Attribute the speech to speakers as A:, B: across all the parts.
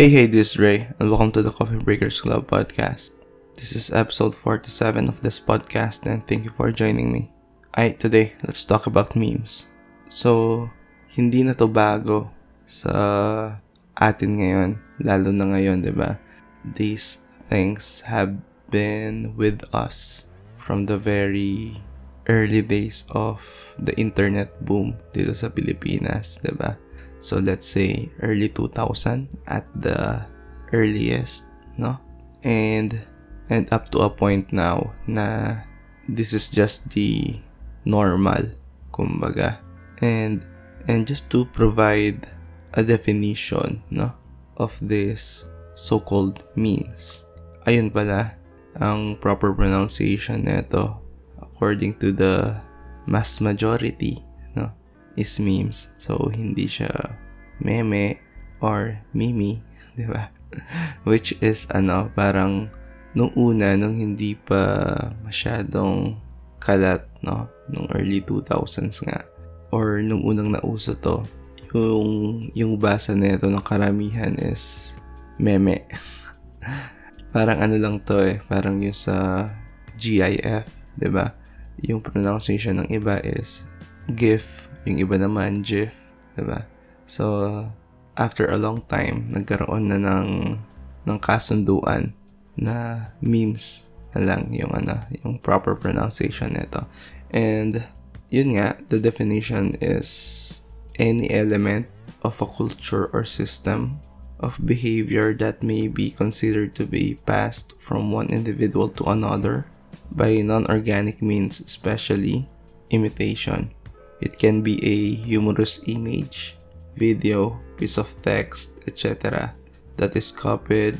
A: Hey, hey, this is Ray, and welcome to the Coffee Breakers Club podcast. This is episode 47 of this podcast, and thank you for joining me. Alright, today, let's talk about memes. So, hindi na to bago sa atin ngayon, lalo na ngayon, di ba? These things have been with us from the very early days of the internet boom dito sa Pilipinas, di ba? So let's say early 2000 at the earliest, no? And and up to a point now na this is just the normal, kumbaga. And and just to provide a definition, no, of this so-called memes. Ayun pala ang proper pronunciation nito according to the mass majority is memes. So, hindi siya meme or mimi, di ba? Which is, ano, parang nung una, nung hindi pa masyadong kalat, no? Nung early 2000s nga. Or nung unang nauso to, yung, yung basa nito ng karamihan is meme. parang ano lang to eh, parang yung sa GIF, 'di ba? Yung pronunciation ng iba is GIF yung iba naman, GIF, diba? So, after a long time, nagkaroon na ng, ng kasunduan na memes na lang yung, ano, yung proper pronunciation nito. And, yun nga, the definition is any element of a culture or system of behavior that may be considered to be passed from one individual to another by non-organic means, especially imitation. It can be a humorous image, video, piece of text, etc. that is copied,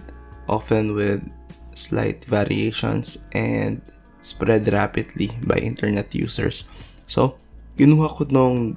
A: often with slight variations and spread rapidly by internet users. So, kinuha ko nung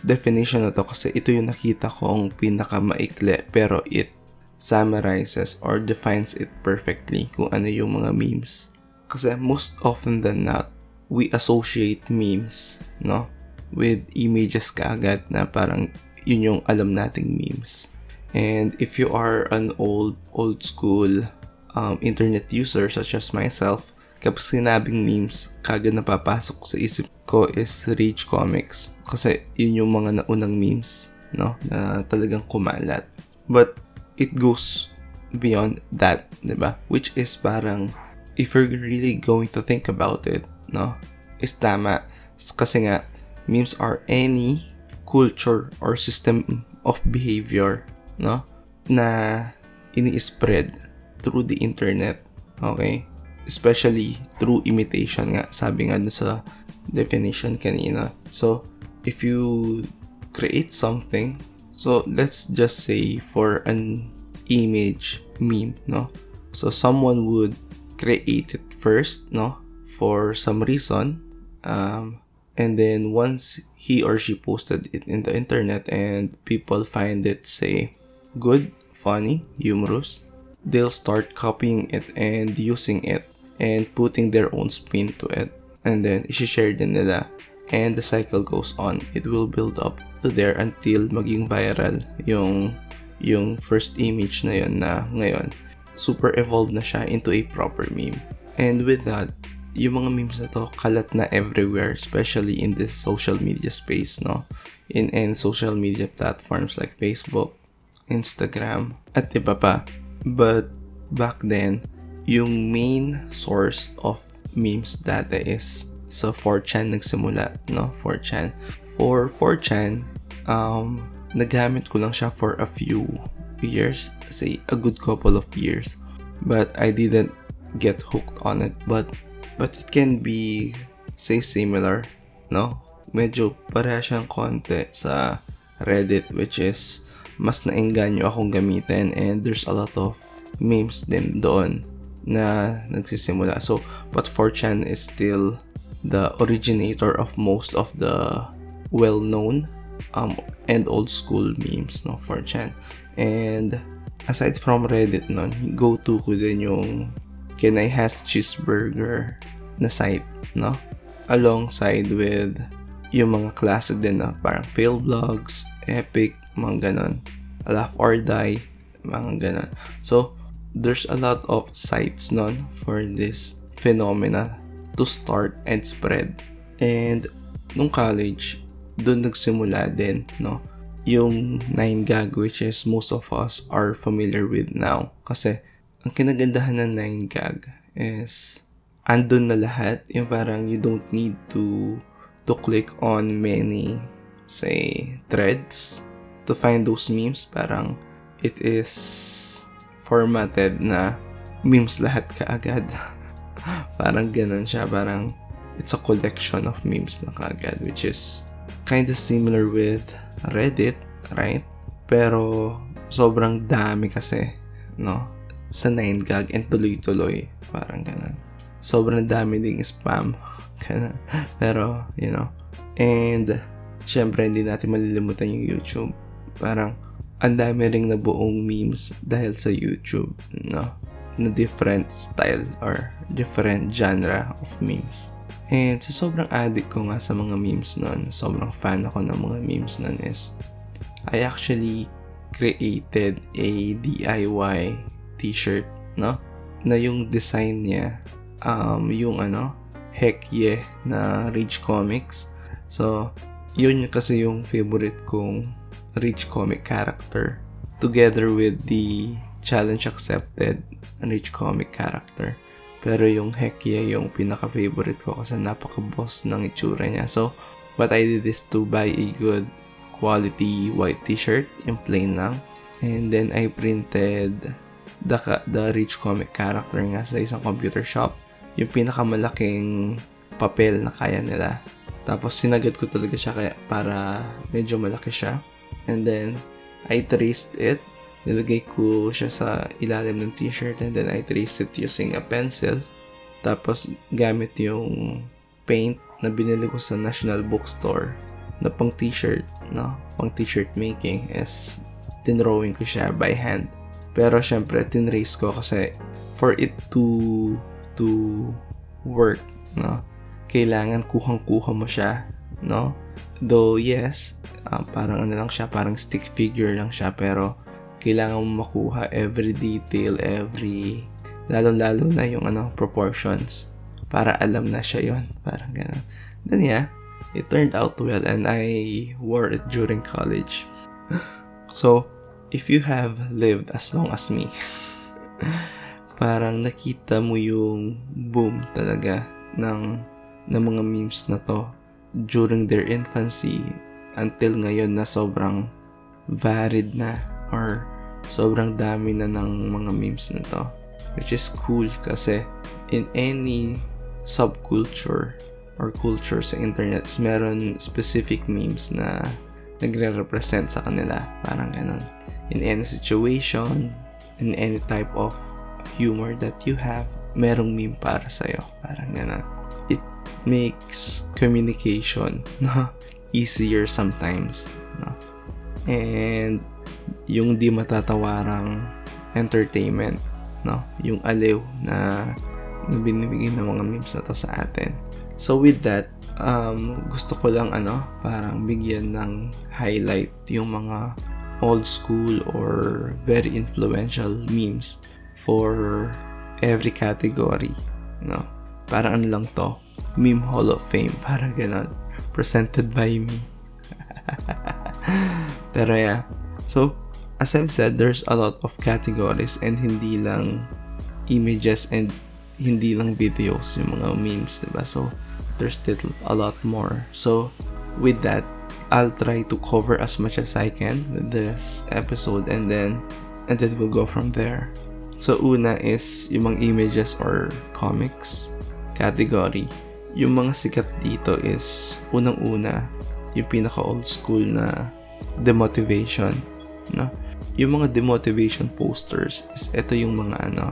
A: definition na to kasi ito yung nakita kong pinakamaikli pero it summarizes or defines it perfectly kung ano yung mga memes. Kasi most often than not, we associate memes, no? With images kaagad na parang yun yung alam nating memes. And if you are an old old school um, internet user such as myself, kapag sinabing memes, kagad napapasok sa isip ko is Rage Comics. Kasi yun yung mga naunang memes, no? Na talagang kumalat. But it goes beyond that, di ba? Which is parang, if you're really going to think about it, no? Is tama. Kasi nga, memes are any culture or system of behavior no? Na ini-spread through the internet okay? Especially through imitation nga sabi nga sa definition kanina. So if you create something so let's just say for an image meme no? So someone would create it first no? For some reason um, and then once he or she posted it in the internet and people find it say good funny humorous they'll start copying it and using it and putting their own spin to it. And then i-share din nila. And the cycle goes on. It will build up to there until maging viral yung yung first image na yun na ngayon. Super evolved na siya into a proper meme. And with that yung mga memes na to kalat na everywhere especially in this social media space no? In in social media platforms like Facebook Instagram at iba pa. But back then yung main source of memes dati is sa 4chan nagsimula no? 4chan for 4chan um nagamit ko lang siya for a few years say a good couple of years. But I didn't get hooked on it. But But it can be, say, similar, no? Medyo pareha siyang konti sa Reddit which is mas naengganyo akong gamitin and there's a lot of memes din doon na nagsisimula. So, but 4chan is still the originator of most of the well-known um, and old school memes, no, 4chan. And aside from Reddit nun, go-to ko din yung Can I Has Cheeseburger na site, no? Alongside with yung mga klase din na parang fail blogs, epic, mga ganon. Laugh or Die, Mga ganun. So, there's a lot of sites nun for this phenomena to start and spread. And nung college, doon nagsimula din, no? Yung 9gag which is most of us are familiar with now. Kasi, ang kinagandahan ng 9gag is andun na lahat. Yung parang you don't need to to click on many say threads to find those memes. Parang it is formatted na memes lahat kaagad. parang ganun siya. Parang it's a collection of memes na kaagad which is kind of similar with Reddit, right? Pero sobrang dami kasi, no? Sa 9gag and tuloy-tuloy. Parang ganun. Sobrang dami ding spam. ganun. Pero, you know. And, syempre, hindi natin malilimutan yung YouTube. Parang, ang dami ring nabuong memes dahil sa YouTube, no? Na different style or different genre of memes. And sa sobrang addict ko nga sa mga memes nun, sobrang fan ako ng mga memes nun is, I actually created a DIY t-shirt, no? Na yung design niya, um, yung ano, heck yeah, na Rage Comics. So, yun kasi yung favorite kong Rage Comic character. Together with the challenge accepted Rage Comic character. Pero yung heck yeah, yung pinaka-favorite ko kasi napaka-boss ng itsura niya. So, what I did is to buy a good quality white t-shirt, yung plain lang. And then I printed the, the rich comic character nga sa isang computer shop. Yung pinakamalaking papel na kaya nila. Tapos sinagad ko talaga siya kaya para medyo malaki siya. And then I traced it nilagay ko siya sa ilalim ng t-shirt and then I traced it using a pencil. Tapos gamit yung paint na binili ko sa National Bookstore na pang t-shirt, no? Pang t-shirt making is tinrawing ko siya by hand. Pero syempre, tinrace ko kasi for it to to work, no? Kailangan kuhang-kuha mo siya, no? Though yes, uh, parang ano lang siya, parang stick figure lang siya, pero kailangan mo makuha every detail, every lalong-lalo na yung ano proportions para alam na siya yon parang ganun then yeah it turned out well and I wore it during college so if you have lived as long as me parang nakita mo yung boom talaga ng ng mga memes na to during their infancy until ngayon na sobrang varied na or sobrang dami na ng mga memes na to. Which is cool kasi in any subculture or culture sa internet, meron specific memes na nagre-represent sa kanila. Parang ganun. In any situation, in any type of humor that you have, merong meme para sa'yo. Parang ganun. It makes communication no, easier sometimes. No? And yung di matatawarang entertainment, no? Yung aliw na, na binibigay ng mga memes na to sa atin. So with that, um, gusto ko lang ano, parang bigyan ng highlight yung mga old school or very influential memes for every category, You no? Parang ano lang to, Meme Hall of Fame, parang ganun. Presented by me. Pero yeah, So, as I've said, there's a lot of categories and hindi lang images and hindi lang videos yung mga memes, diba? So, there's still a lot more. So, with that, I'll try to cover as much as I can with this episode and then and then we'll go from there. So, una is yung mga images or comics category. Yung mga sikat dito is unang-una yung pinaka old school na demotivation no? Yung mga demotivation posters is ito yung mga ano,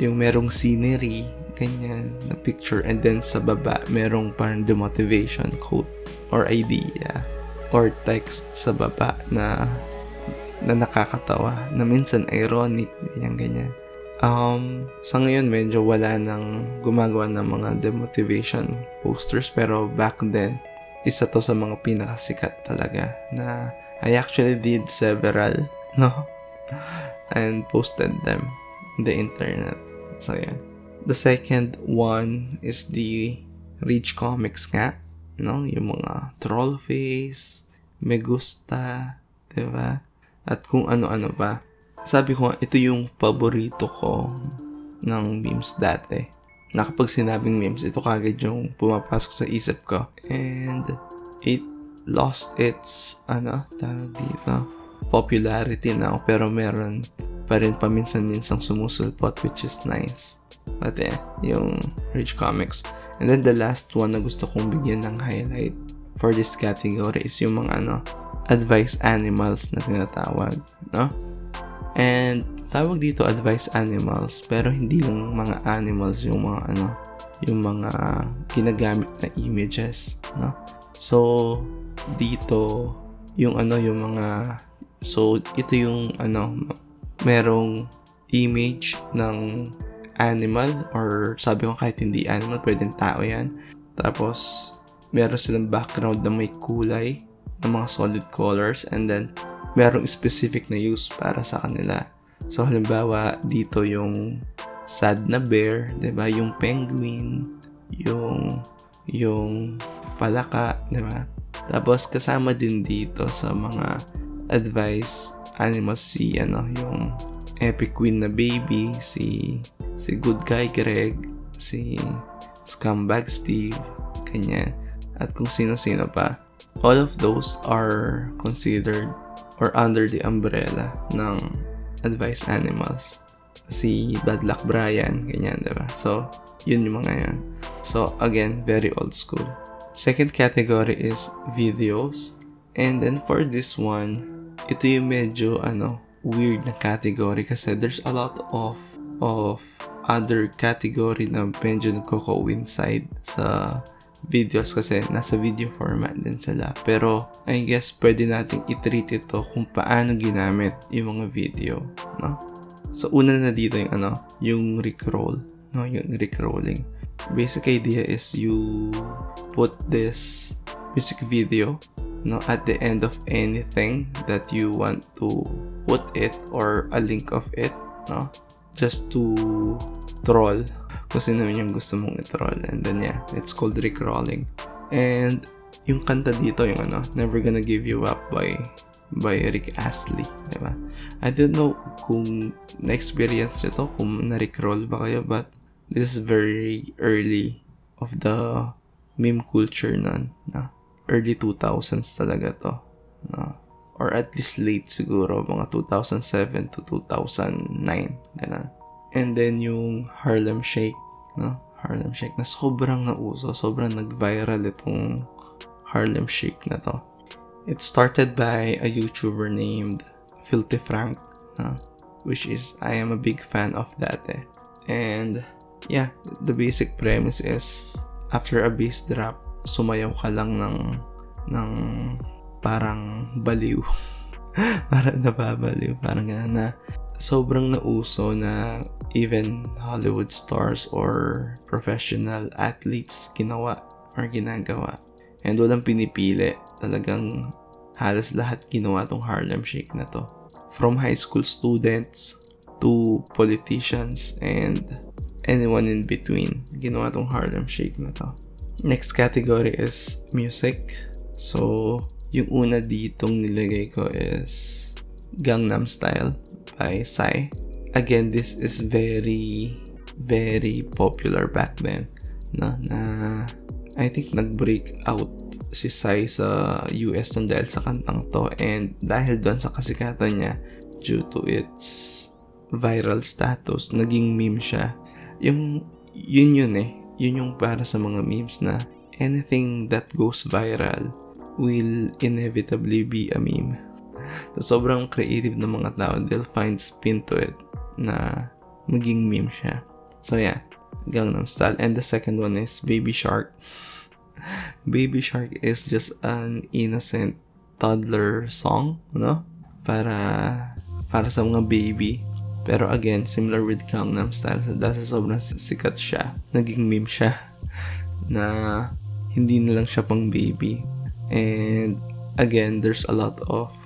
A: yung merong scenery, ganyan, na picture, and then sa baba, merong parang demotivation quote or idea or text sa baba na na nakakatawa, na minsan ironic, ganyan, ganyan. Um, sa ngayon, medyo wala nang gumagawa ng mga demotivation posters, pero back then, isa to sa mga pinakasikat talaga na I actually did several, no? and posted them on the internet. So yeah. The second one is the Rich Comics nga. No? Yung mga troll face, me gusta, diba? At kung ano-ano pa. Sabi ko ito yung paborito ko ng memes dati. Na sinabing memes, ito kagad yung pumapasok sa isip ko. And it lost its, ano, tawag dito, popularity now. Pero meron pa rin paminsan-minsang sumusulpot which is nice. Yeah, yung Rich Comics. And then the last one na gusto kong bigyan ng highlight for this category is yung mga ano, advice animals na tinatawag, no? And tawag dito advice animals pero hindi lang mga animals yung mga ano, yung mga ginagamit na images, no? So dito yung ano yung mga so ito yung ano merong image ng animal or sabi ko kahit hindi animal, pwedeng tao yan. Tapos, meron silang background na may kulay ng mga solid colors and then merong specific na use para sa kanila. So, halimbawa, dito yung sad na bear, 'di ba? Yung penguin, yung yung palaka, 'di ba? Tapos kasama din dito sa mga advice animals si ano, yung epic queen na baby, si si Good Guy Greg, si Scumbag Steve, kanya, at kung sino-sino pa. All of those are considered or under the umbrella ng Advice Animals. Si Bad Luck Brian, ganyan, diba? So, yun yung mga yan. So, again, very old school. Second category is videos. And then for this one, ito yung medyo, ano, weird na category kasi there's a lot of of other category na medyo nagko-coincide sa videos kasi nasa video format din sila. Pero I guess pwede nating i-treat ito kung paano ginamit yung mga video, no? So una na dito yung ano, yung rickroll, no? Yung rickrolling. Basic idea is you put this music video no at the end of anything that you want to put it or a link of it no just to troll kung sino yung gusto mong i-troll. And then yeah, it's called Rickrolling. And yung kanta dito, yung ano, Never Gonna Give You Up by by Rick Astley, di ba? I don't know kung na-experience nyo to, kung na-rickroll ba kayo, but this is very early of the meme culture nun, na early 2000s talaga to. No? Or at least late siguro, mga 2007 to 2009, ganun. And then yung Harlem Shake, no? Harlem Shake na sobrang nauso, sobrang nag-viral itong Harlem Shake na to. It started by a YouTuber named Filthy Frank, no? which is I am a big fan of that eh. And yeah, the basic premise is after a bass drop, sumayaw ka lang ng ng parang baliw. parang nababaliw, parang gana na sobrang nauso na even Hollywood stars or professional athletes ginawa or ginagawa. And walang pinipili. Talagang halos lahat ginawa tong Harlem Shake na to. From high school students to politicians and anyone in between. Ginawa tong Harlem Shake na to. Next category is music. So, yung una ditong nilagay ko is Gangnam Style by Psy. Again, this is very, very popular back then. No? Na, I think nag-break out si Psy sa US nun dahil sa kantang to and dahil doon sa kasikatan niya due to its viral status, naging meme siya. Yung, yun yun eh. Yun yung para sa mga memes na anything that goes viral will inevitably be a meme so, sobrang creative ng mga tao, they'll find spin to it na maging meme siya. So yeah, Gangnam Style. And the second one is Baby Shark. Baby Shark is just an innocent toddler song, no? Para para sa mga baby. Pero again, similar with Gangnam Style, dahil sa sobrang sikat siya, naging meme siya na hindi na lang siya pang baby. And again, there's a lot of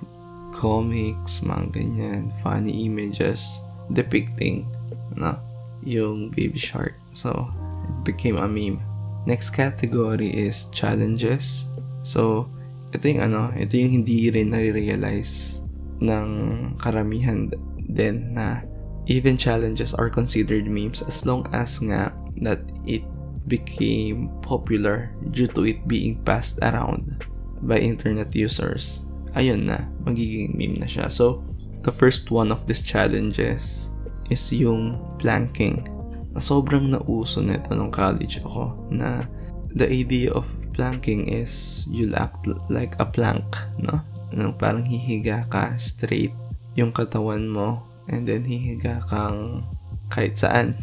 A: comics, mga ganyan, funny images depicting no, yung baby shark. So, it became a meme. Next category is challenges. So, ito yung ano, ito yung hindi rin nare-realize ng karamihan din na even challenges are considered memes as long as nga that it became popular due to it being passed around by internet users. Ayun na, magiging meme na siya. So, the first one of these challenges is yung planking. Na sobrang nauso nito nung college ako na the idea of planking is you'll act like a plank, no? Nung parang hihiga ka straight yung katawan mo and then hihiga kang kahit saan.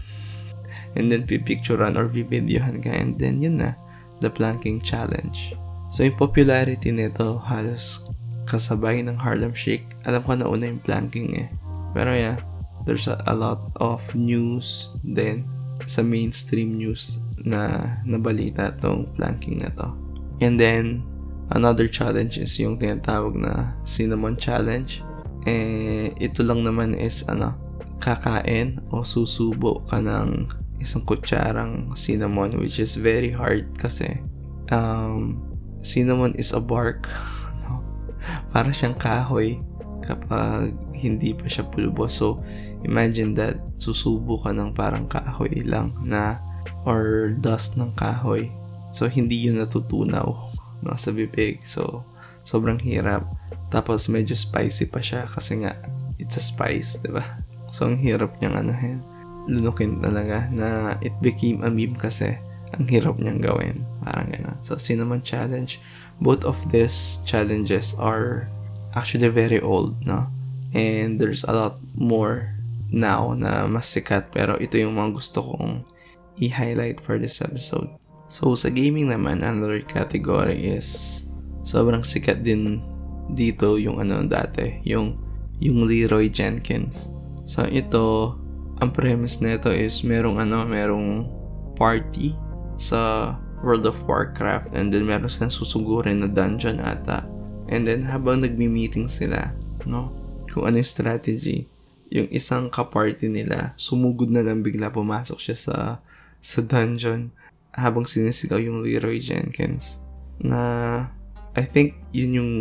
A: And then pipicturean or videohan ka and then yun na, the planking challenge. So yung popularity nito halos kasabay ng Harlem Shake. Alam ko na una yung planking eh. Pero yeah, there's a, a lot of news then sa mainstream news na nabalita tong planking na to. And then, another challenge is yung tinatawag na cinnamon challenge. Eh, ito lang naman is ano, kakain o susubo ka ng isang kutsarang cinnamon which is very hard kasi um, cinnamon is a bark. Para siyang kahoy kapag hindi pa siya pulbo. So, imagine that susubo ka ng parang kahoy lang na or dust ng kahoy. So, hindi yun natutunaw no, sa bibig. So, sobrang hirap. Tapos, medyo spicy pa siya kasi nga, it's a spice, di ba? So, ang hirap niyang anuhin. Lunukin talaga na it became a meme kasi ang hirap niyang gawin. Parang gano'n. So, cinnamon challenge. Both of these challenges are actually very old, no? And there's a lot more now na mas sikat pero ito yung mga gusto kong i-highlight for this episode. So sa gaming naman, another category is sobrang sikat din dito yung ano dati, yung yung Leroy Jenkins. So ito, ang premise nito is merong ano, merong party sa World of Warcraft and then meron silang susugurin na dungeon ata And then, habang nagmi-meeting sila, no, kung ano yung strategy, yung isang kaparty nila, sumugod na lang bigla pumasok siya sa sa dungeon habang sinisigaw yung Leroy Jenkins. Na, I think, yun yung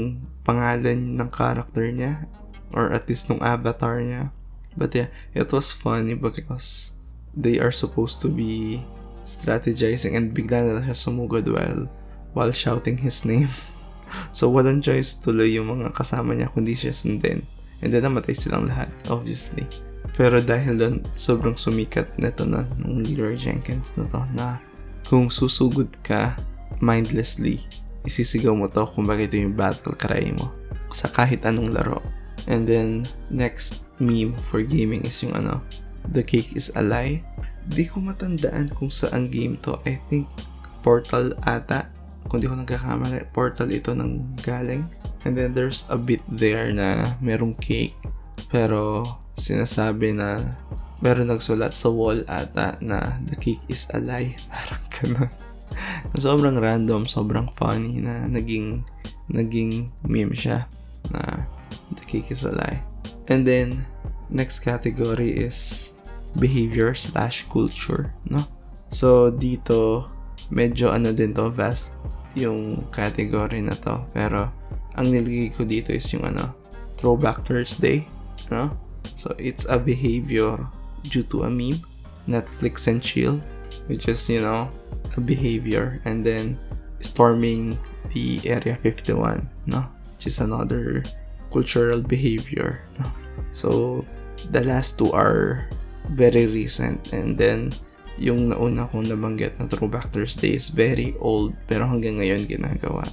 A: pangalan ng character niya or at least nung avatar niya. But yeah, it was funny because they are supposed to be strategizing and bigla na siya sumugod while while shouting his name. So, walang choice tuloy yung mga kasama niya kundi siya sundin. And then, namatay silang lahat, obviously. Pero dahil doon, sobrang sumikat nito na ng Leroy Jenkins na to na kung susugod ka mindlessly, isisigaw mo to kung bakit yung battle cry mo sa kahit anong laro. And then, next meme for gaming is yung ano, The Cake is a Lie. Di ko matandaan kung saan game to. I think Portal ata kung di ko nagkakamali, portal ito ng galing. And then there's a bit there na merong cake. Pero sinasabi na meron nagsulat sa wall ata na the cake is a lie. Parang ganun. sobrang random, sobrang funny na naging naging meme siya na the cake is a lie. And then next category is behavior slash culture, no? So dito medyo ano din to vast yung category na to. Pero, ang nilagay ko dito is yung ano, Throwback Thursday. No? So, it's a behavior due to a meme. Netflix and chill. Which is, you know, a behavior. And then, storming the Area 51. No? Which is another cultural behavior. No? So, the last two are very recent. And then, yung nauna kong nabanggit na Throwback Thursday is very old pero hanggang ngayon ginagawa.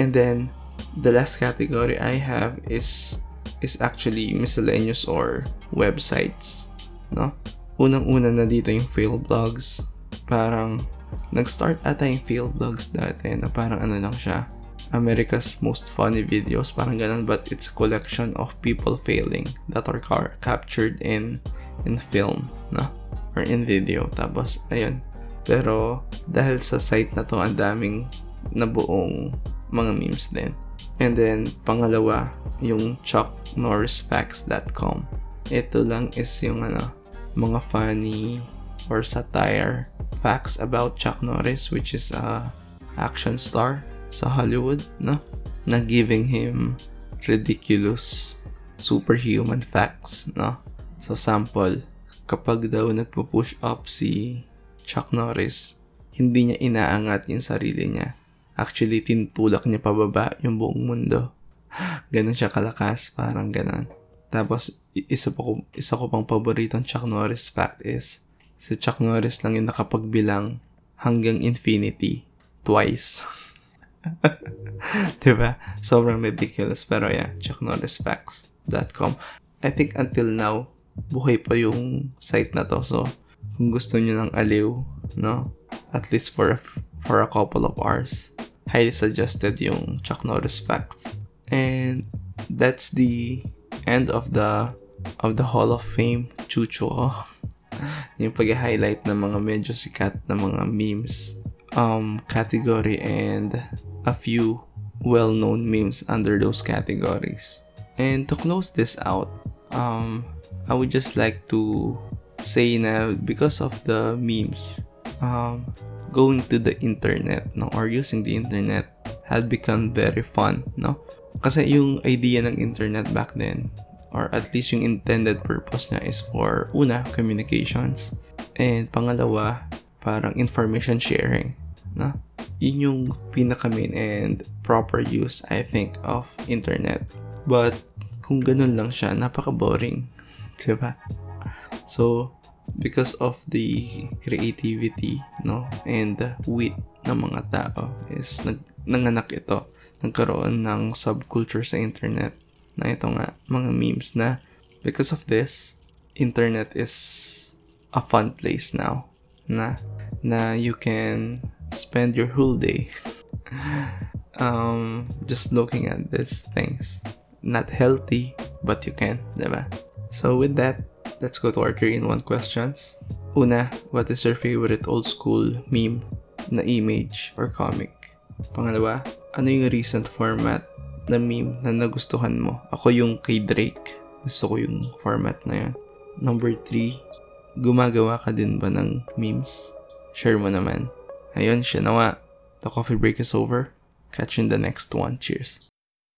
A: And then, the last category I have is is actually miscellaneous or websites. No? Unang-una na dito yung fail blogs. Parang, nag-start ata yung fail blogs dati na parang ano lang siya. America's most funny videos, parang ganun, but it's a collection of people failing that are car- captured in in film, no? or in video. Tapos, ayun. Pero, dahil sa site na to, ang daming nabuong mga memes din. And then, pangalawa, yung chucknorrisfacts.com. Ito lang is yung ano, mga funny or satire facts about Chuck Norris, which is a action star sa Hollywood, no? Na giving him ridiculous superhuman facts, no? So, sample, kapag daw nagpo-push up si Chuck Norris, hindi niya inaangat yung sarili niya. Actually, tinutulak niya pababa yung buong mundo. Ganon siya kalakas, parang ganon. Tapos, isa, pa ko, isa ko pang paboritong Chuck Norris fact is, si Chuck Norris lang yung nakapagbilang hanggang infinity twice. diba? Sobrang ridiculous. Pero yeah, chucknorrisfacts.com. I think until now, buhay pa yung site na to. So, kung gusto nyo ng aliw, no? At least for a, for a couple of hours, highly suggested yung Chuck Norris Facts. And that's the end of the of the Hall of Fame chucho ko. yung pag-highlight ng mga medyo sikat na mga memes um, category and a few well-known memes under those categories. And to close this out, um, I would just like to say na because of the memes, um, going to the internet no, or using the internet had become very fun. No? Kasi yung idea ng internet back then, or at least yung intended purpose niya is for, una, communications, and pangalawa, parang information sharing. No? Yun yung pinaka main and proper use, I think, of internet. But, kung ganun lang siya, napaka-boring. Diba? So, because of the creativity, no, and the wit ng mga tao is nag nanganak ito. Nagkaroon ng subculture sa internet na ito nga, mga memes na because of this, internet is a fun place now na na you can spend your whole day um, just looking at these things. Not healthy, but you can, diba? So with that, let's go to our 3-in-1 questions. Una, what is your favorite old school meme na image or comic? Pangalawa, ano yung recent format na meme na nagustuhan mo? Ako yung kay Drake. Gusto ko yung format na yun. Number 3, gumagawa ka din ba ng memes? Share mo naman. Ayun, siya nawa. The coffee break is over. Catch you in the next one. Cheers.